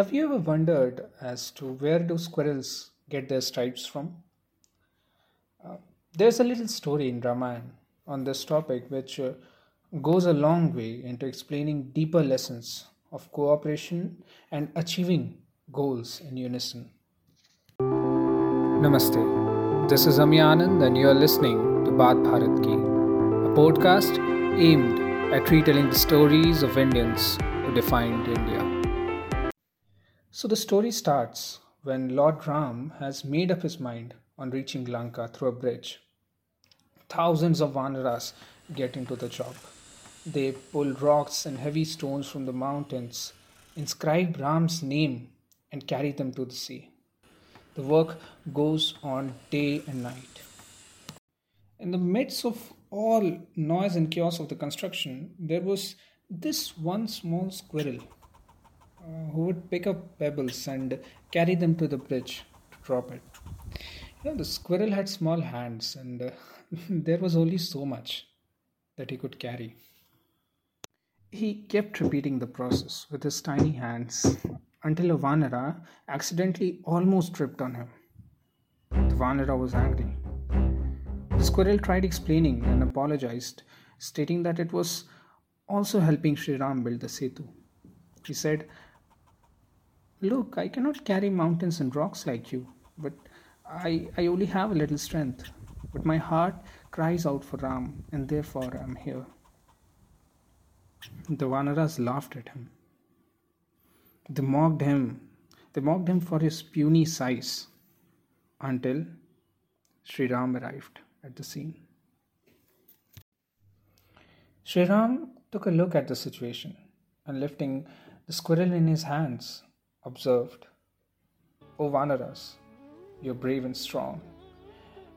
Have you ever wondered as to where do squirrels get their stripes from? Uh, there's a little story in Ramayana on this topic which uh, goes a long way into explaining deeper lessons of cooperation and achieving goals in unison. Namaste. This is Ami and you are listening to Baat Bharat Ki, a podcast aimed at retelling the stories of Indians who defined India. So the story starts when Lord Ram has made up his mind on reaching Lanka through a bridge. Thousands of Vanaras get into the job. They pull rocks and heavy stones from the mountains, inscribe Ram's name, and carry them to the sea. The work goes on day and night. In the midst of all noise and chaos of the construction, there was this one small squirrel uh, who would pick up pebbles and carry them to the bridge to drop it. You know, the squirrel had small hands, and uh, there was only so much that he could carry. He kept repeating the process with his tiny hands until a Vanara accidentally almost tripped on him. The Vanara was angry. The squirrel tried explaining and apologized, stating that it was also helping Sri Ram build the Setu. He said, Look, I cannot carry mountains and rocks like you, but I, I only have a little strength. But my heart cries out for Ram, and therefore I am here. The Vanaras laughed at him. They mocked him. They mocked him for his puny size until Sri Ram arrived at the scene. Sri Ram took a look at the situation and lifting the squirrel in his hands, observed, O Vanaras, you're brave and strong,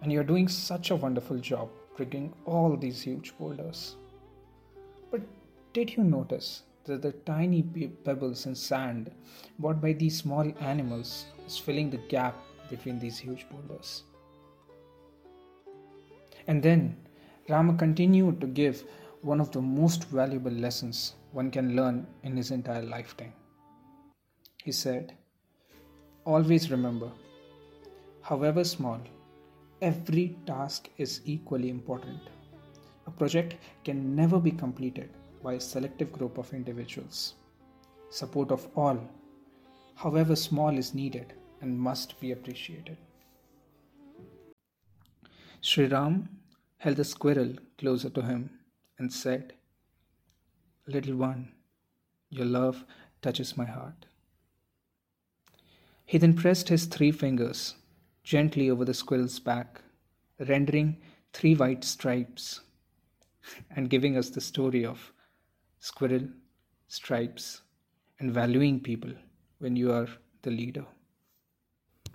and you're doing such a wonderful job rigging all these huge boulders. But did you notice that the tiny pebbles and sand brought by these small animals is filling the gap between these huge boulders? And then Rama continued to give one of the most valuable lessons one can learn in his entire lifetime. He said, Always remember, however small, every task is equally important. A project can never be completed by a selective group of individuals. Support of all, however small, is needed and must be appreciated. Sri Ram held the squirrel closer to him and said, Little one, your love touches my heart. He then pressed his three fingers gently over the squirrel's back, rendering three white stripes and giving us the story of squirrel, stripes, and valuing people when you are the leader.